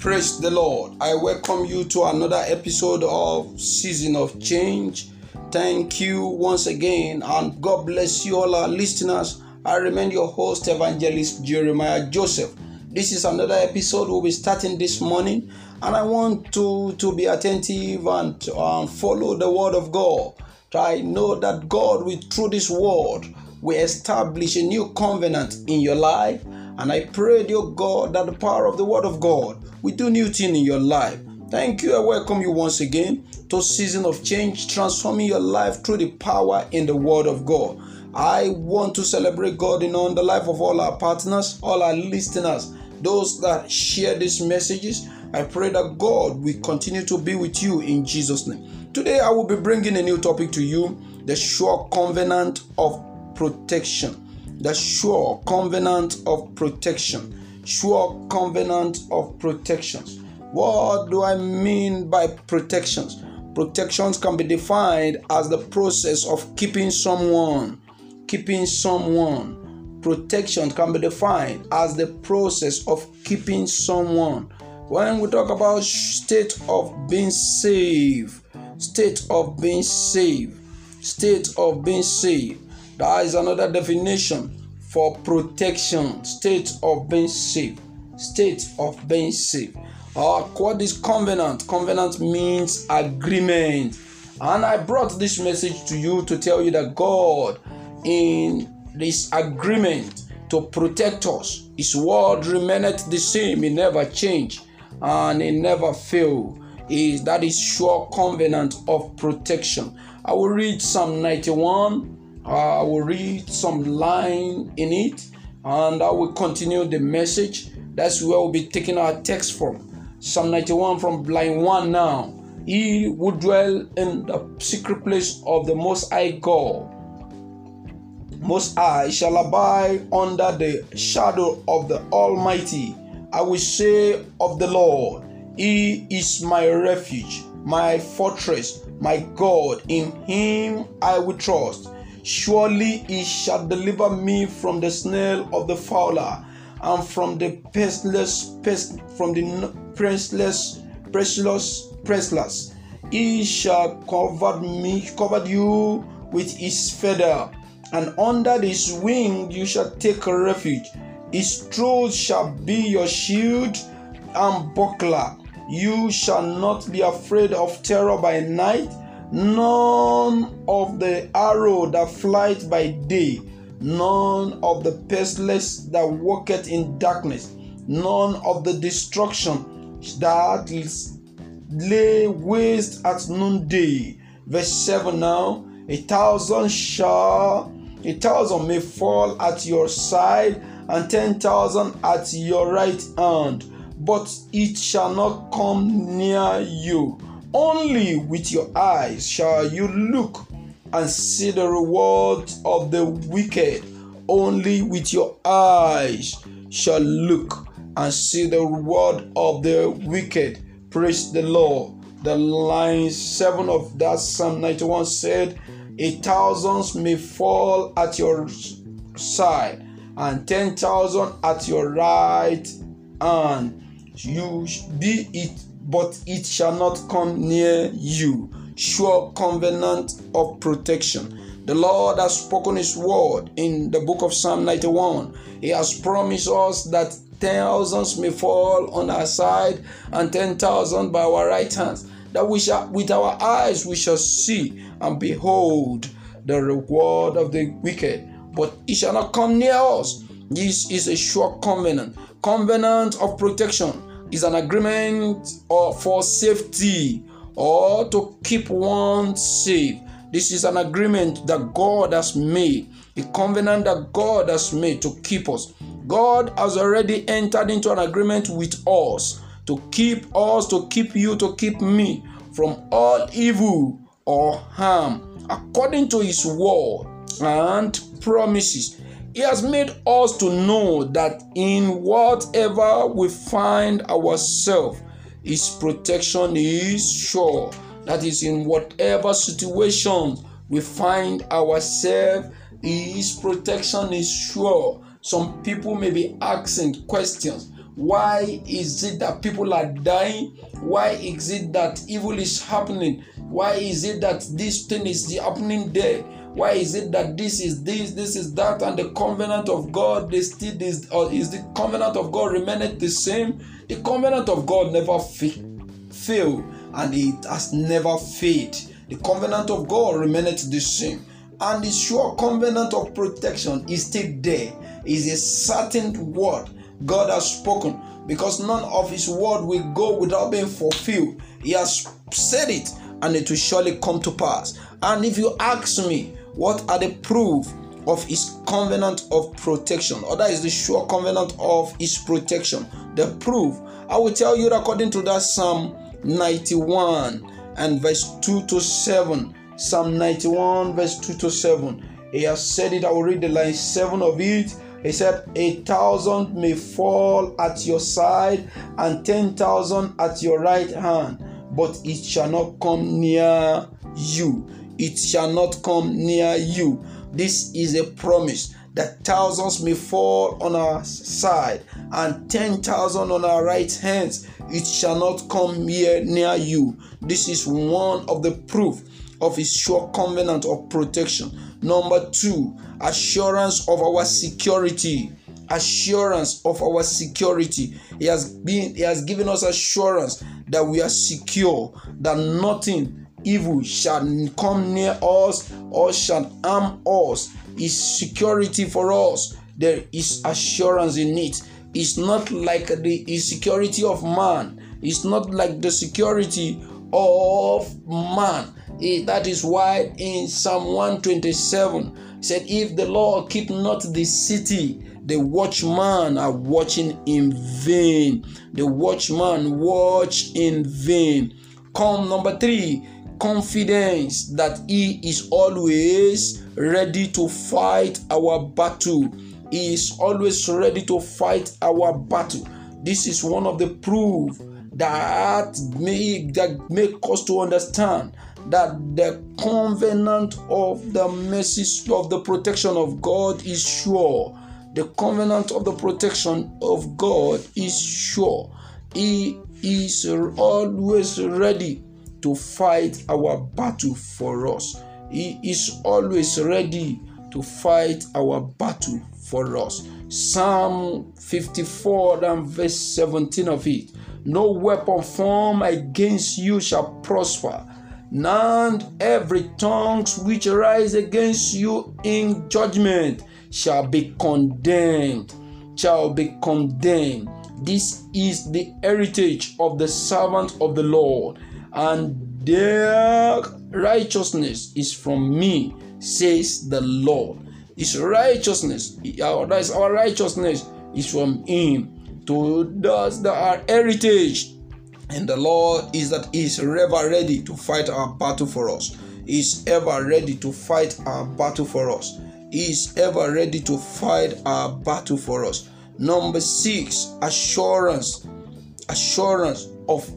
Praise the Lord. I welcome you to another episode of Season of Change. Thank you once again, and God bless you all our listeners. I remain your host, Evangelist Jeremiah Joseph. This is another episode we'll be starting this morning, and I want to, to be attentive and um, follow the word of God. I know that God will, through this word, will establish a new covenant in your life. And I pray, dear God, that the power of the word of God will do new thing in your life. Thank you. I welcome you once again to a season of change, transforming your life through the power in the word of God. I want to celebrate God in on the life of all our partners, all our listeners, those that share these messages. I pray that God will continue to be with you in Jesus' name. Today, I will be bringing a new topic to you the sure covenant of protection. The sure covenant of protection. Sure covenant of protections. What do I mean by protections? Protections can be defined as the process of keeping someone, keeping someone. Protection can be defined as the process of keeping someone. When we talk about state of being saved, state of being saved, state of being saved, that is another definition for protection, state of being safe, state of being saved. Uh, what is covenant? Covenant means agreement. And I brought this message to you to tell you that God, in this agreement to protect us, His word remaineth the same, He never changed and He never failed. Is that is sure covenant of protection. I will read Psalm 91. I will read some line in it, and I will continue the message. That's where we'll be taking our text from. Psalm 91 from line 1 now. He would dwell in the secret place of the Most High God. Most High shall abide under the shadow of the Almighty. I will say of the Lord, He is my refuge, my fortress, my God. In Him I will trust. Surely He shall deliver me from the snare of the fowler and from the pestilence, pest, from the priceless, precious, priceless. He shall cover me, cover you with his feather, and under his wing you shall take refuge. His truth shall be your shield and buckler. You shall not be afraid of terror by night, none of the arrow that flies by day, none of the pestilence that walketh in darkness, none of the destruction that lay waste at noonday. Verse 7 now, a thousand shall, a thousand may fall at your side, and ten thousand at your right hand, but it shall not come near you. Only with your eyes shall you look and see the reward of the wicked. Only with your eyes shall look and see the reward of the wicked. Praise the Lord. The line 7 of that Psalm 91 said, A thousand may fall at your side and ten thousand at your right hand. You be it, but it shall not come near you. Sure covenant of protection. The Lord has spoken His word in the book of Psalm 91. He has promised us that thousands may fall on our side and ten thousand by our right hands. That we shall, with our eyes, we shall see and behold the reward of the wicked, but it shall not come near us. This is a sure covenant. Covenant of protection is an agreement or for safety or to keep one safe. This is an agreement that God has made, a covenant that God has made to keep us. God has already entered into an agreement with us to keep us, to keep you, to keep me from all evil or harm, according to His word and promises. He has made us to know that in whatever we find ourselves, His protection is sure. That is, in whatever situation we find ourselves, His protection is sure. Some people may be asking questions Why is it that people are dying? Why is it that evil is happening? Why is it that this thing is happening there? Why is it that this is this, this is that, and the covenant of God they still this or is the covenant of God remained the same? The covenant of God never fa- fail, and it has never failed. The covenant of God remained the same, and the sure covenant of protection is still there. Is a certain word God has spoken, because none of His word will go without being fulfilled. He has said it, and it will surely come to pass. And if you ask me, what are the proof of his covenant of protection? Or that is the sure covenant of his protection. The proof i will tell you according to that psalm 91 and verse 2 to 7 psalm 91 verse 2 to 7 he has said it. I will read the line 7 of it. He said, A thousand may fall at your side and ten thousand at your right hand, but it shall not come near you it shall not come near you. This is a promise that thousands may fall on our side and ten thousand on our right hands. It shall not come near near you. This is one of the proof of his sure covenant of protection. Number two, assurance of our security assurance of our security. He has been he has given us assurance that we are secure, that nothing evil shall come near us or shall harm us. Is security for us. There is assurance in it. It's not like the insecurity of man. It's not like the security of man. That is why in Psalm 127 said, If the Lord keep not the city, the watchman are watching in vain. The watchman watch in vain. Come number three, confidence that He is always ready to fight our battle. He is always ready to fight our battle. This is one of the proof that make that make us to understand that the covenant of the mercy of the protection of God is sure. The covenant of the protection of God is sure. He is always ready to fight our battle for us. He is always ready to fight our battle for us. Psalm 54 and verse 17 of it. No weapon formed against you shall prosper, none every tongue which rise against you in judgment shall be condemned. Shall be condemned. This is the heritage of the servant of the Lord and their righteousness is from me, says the Lord. His righteousness, our righteousness, is from Him. To those that are heritage, and the Lord is that He is ever ready to fight our battle for us. He is ever ready to fight our battle for us. He is ever ready to fight our battle for us. Number six, assurance, assurance of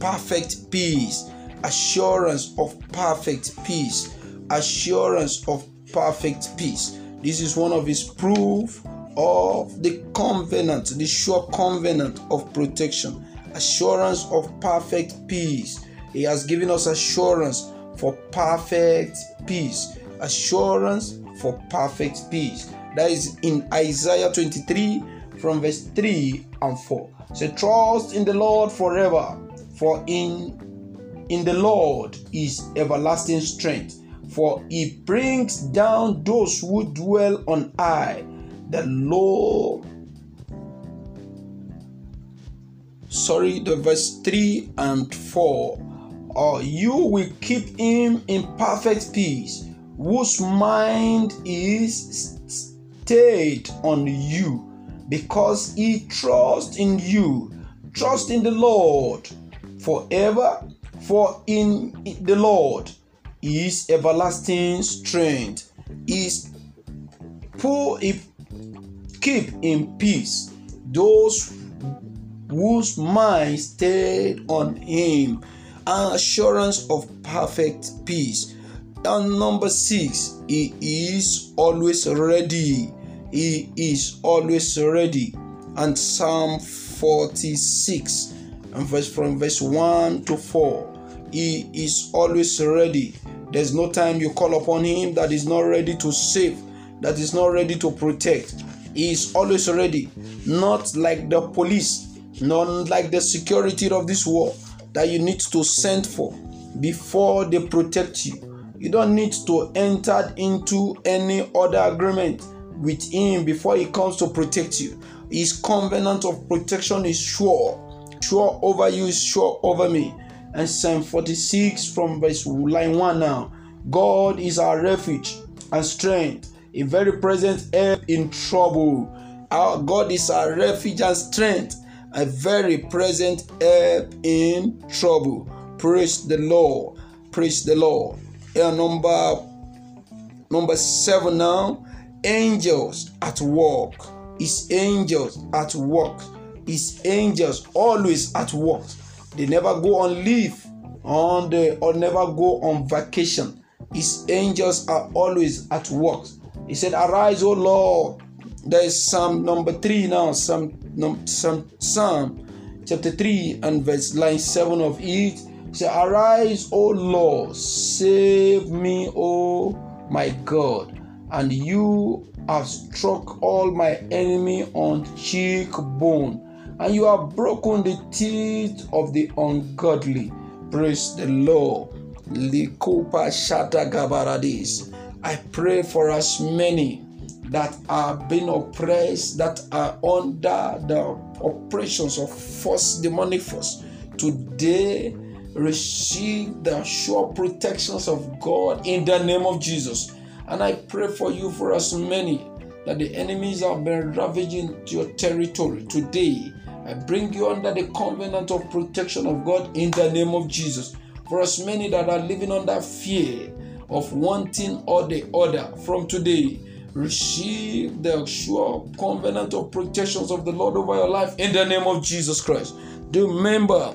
perfect peace, assurance of perfect peace, assurance of perfect peace. This is one of his proof of the covenant, the sure covenant of protection, assurance of perfect peace. He has given us assurance for perfect peace, assurance for perfect peace. That is in Isaiah 23 from verse 3 and 4. Say, trust in the Lord forever for in in the Lord is everlasting strength, for he brings down those who dwell on high. The Lord sorry, the verse 3 and 4. Or you will keep him in perfect peace, whose mind is stayed on you, because he trusts in you. Trust in the Lord forever, for in the Lord is everlasting strength. Is poor keep in peace those whose mind stayed on him. An assurance of perfect peace. And number six he is always ready. He is always ready. And Psalm 46 and verse from verse 1 to 4. He is always ready. There's no time you call upon him that is not ready to save, that is not ready to protect. He is always ready, not like the police, not like the security of this world that you need to send for before they protect you. You don't need to enter into any other agreement with him before he comes to protect you. His covenant of protection is sure. Sure over you is sure over me. And Psalm 46 from verse line 1 now. God is our refuge and strength, a very present help in trouble. Our God is our refuge and strength, a very present help in trouble. Praise the Lord. Praise the Lord. Yeah, number number seven now. Angels at work. His angels at work. His angels always at work. They never go on leave on the or never go on vacation. His angels are always at work. He said, Arise, O Lord. There is Psalm number three now, Psalm, Psalm, Psalm chapter 3 and verse line 7 of it. Say, Arise, O Lord, save me, O my God. And you have struck all my enemy on cheekbone, and you have broken the teeth of the ungodly. Praise the Lord. Likopa Shata Gabaradis. I pray for us many that are being oppressed, that are under the oppressions of false demonic force. Today, receive the sure protections of God in the name of Jesus. And I pray for you, for us many, that the enemies have been ravaging your territory. Today, I bring you under the covenant of protection of God in the name of Jesus. For as many that are living under fear of wanting or the other from today, receive the sure covenant of protections of the Lord over your life in the name of Jesus Christ. Do remember,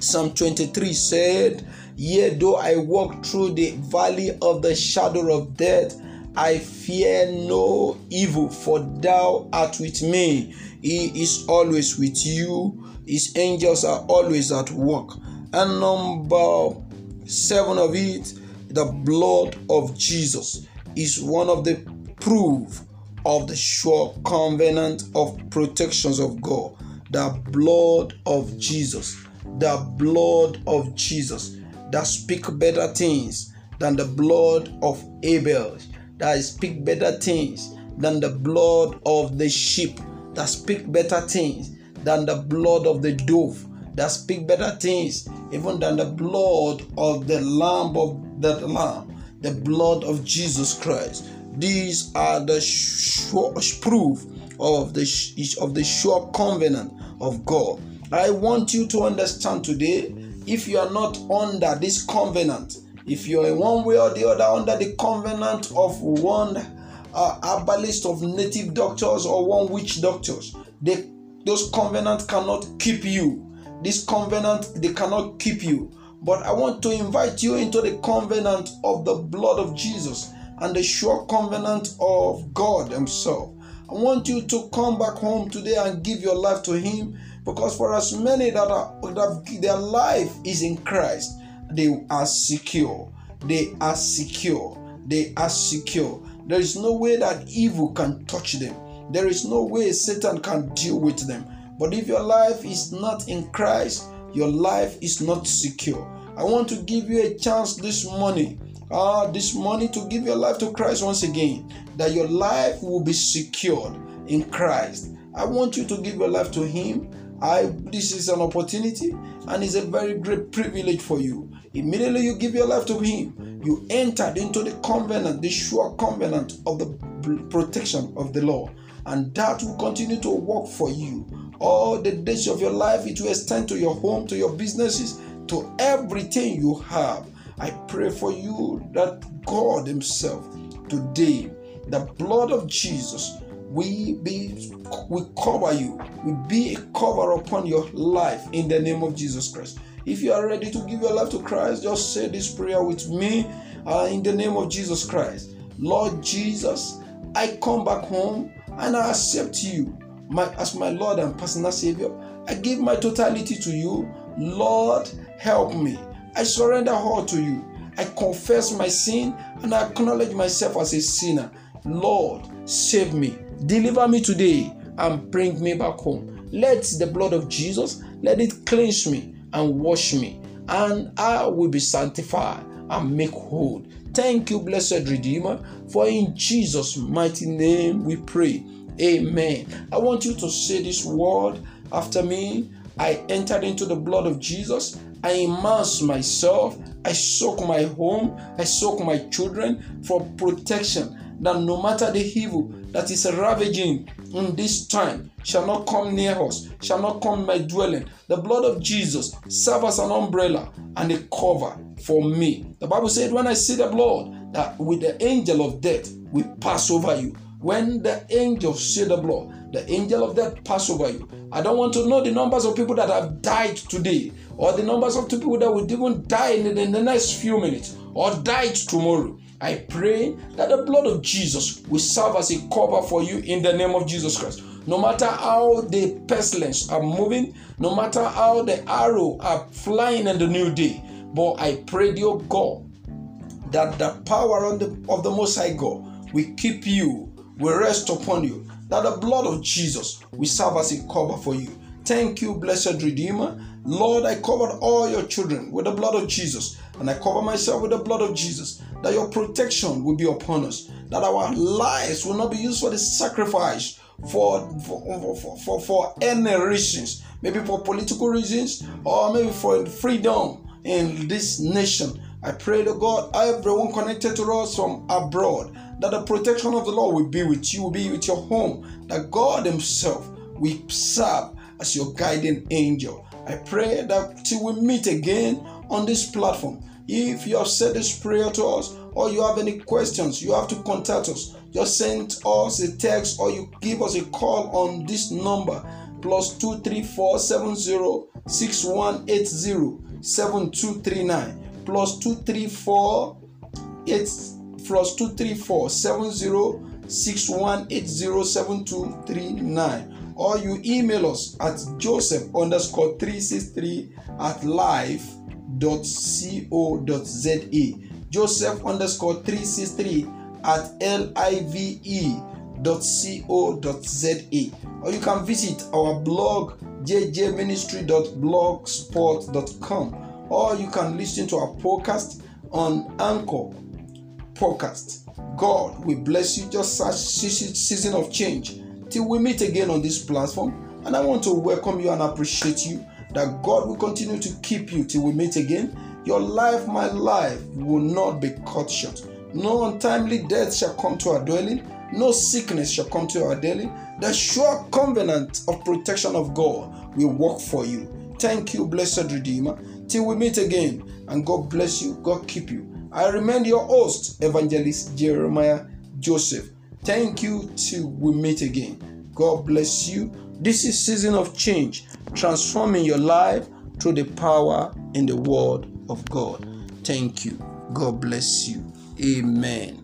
Psalm 23 said, Yea, though I walk through the valley of the shadow of death, I fear no evil, for thou art with me. He is always with you. His angels are always at work. And number seven of it, the blood of Jesus is one of the proof of the sure covenant of protections of God. The blood of Jesus. The blood of Jesus that speak better things than the blood of Abel. That speak better things than the blood of the sheep. That speak better things than the blood of the dove. That speak better things even than the blood of the lamb of the lamb. The blood of Jesus Christ these are the sure proof of the of the sure covenant of God. I want you to understand today if you are not under this covenant, if you are in one way or the other under the covenant of one uh, herbalist of native doctors or one witch doctors, they, those covenants cannot keep you. This covenant they cannot keep you. But I want to invite you into the covenant of the blood of Jesus and the sure covenant of God Himself. I want you to come back home today and give your life to Him because for as many that are that their life is in Christ, they are secure. They are secure. They are secure. There is no way that evil can touch them. There is no way Satan can deal with them. But if your life is not in Christ, your life is not secure. I want to give you a chance this morning uh, this morning to give your life to Christ once again, that your life will be secured in Christ. I want you to give your life to Him. I this is an opportunity and it's a very great privilege for you. Immediately you give your life to Him, you entered into the covenant, the sure covenant of the protection of the law, and that will continue to work for you all the days of your life. It will extend to your home, to your businesses, to everything you have. I pray for you that God Himself today, the blood of Jesus, we be we cover you, we be a cover upon your life in the name of Jesus Christ. If you are ready to give your life to Christ, just say this prayer with me uh, in the name of Jesus Christ. Lord Jesus, I come back home and I accept you my as my Lord and personal Savior. I give my totality to you. Lord, help me. I surrender all to you. I confess my sin and I acknowledge myself as a sinner. Lord, save me. Deliver me today and bring me back home. Let the blood of Jesus let it cleanse me and wash me, and I will be sanctified and make whole. Thank you, blessed Redeemer, for in Jesus' mighty name we pray. Amen. I want you to say this word after me. I entered into the blood of Jesus. I immerse myself. I soak my home. I soak my children for protection. That no matter the evil that is ravaging in this time shall not come near us, shall not come my dwelling. The blood of Jesus serve as an umbrella and a cover for me. The Bible said, When I see the blood, that with the angel of death we pass over you. When the angel see the blood, the angel of death pass over you. I don't want to know the numbers of people that have died today, or the numbers of people that will even die in the next few minutes, or died tomorrow. I pray that the blood of Jesus will serve as a cover for you in the name of Jesus Christ. No matter how the pestilence are moving, no matter how the arrow are flying in the new day, but I pray, dear God, that the power of the, of the Most High God will keep you, will rest upon you, that the blood of Jesus will serve as a cover for you. Thank you, blessed Redeemer. Lord, I covered all your children with the blood of Jesus, and I cover myself with the blood of Jesus, that your protection will be upon us, that our lives will not be used for the sacrifice for for, for, for, for any reasons, maybe for political reasons or maybe for freedom in this nation. I pray to God, everyone connected to us from abroad, that the protection of the Lord will be with you, will be with your home, that God Himself will serve as your guiding angel. I pray that till we meet again on this platform, if you have said this prayer to us or you have any questions, you have to contact us. Just send us a text or you give us a call on this number plus 234 70 6180 7239 plus 234 8 plus 234 70 6180 7239 or you email us at joseph underscore 363 at live.co.za joseph underscore 363 at live.co.za or you can visit our blog jjministry.blogspot.com or you can listen to our podcast on Anchor podcast. God will bless you. Just such season of change till we meet again on this platform. And I want to welcome you and appreciate you that God will continue to keep you till we meet again. Your life, my life, will not be cut short. No untimely death shall come to our dwelling, no sickness shall come to our dwelling. The sure covenant of protection of God will work for you. Thank you, blessed Redeemer. Till we meet again, and God bless you, God keep you. I remain your host, Evangelist Jeremiah Joseph. Thank you till we meet again. God bless you. This is season of change, transforming your life through the power in the word of God. Thank you. God bless you. Amen.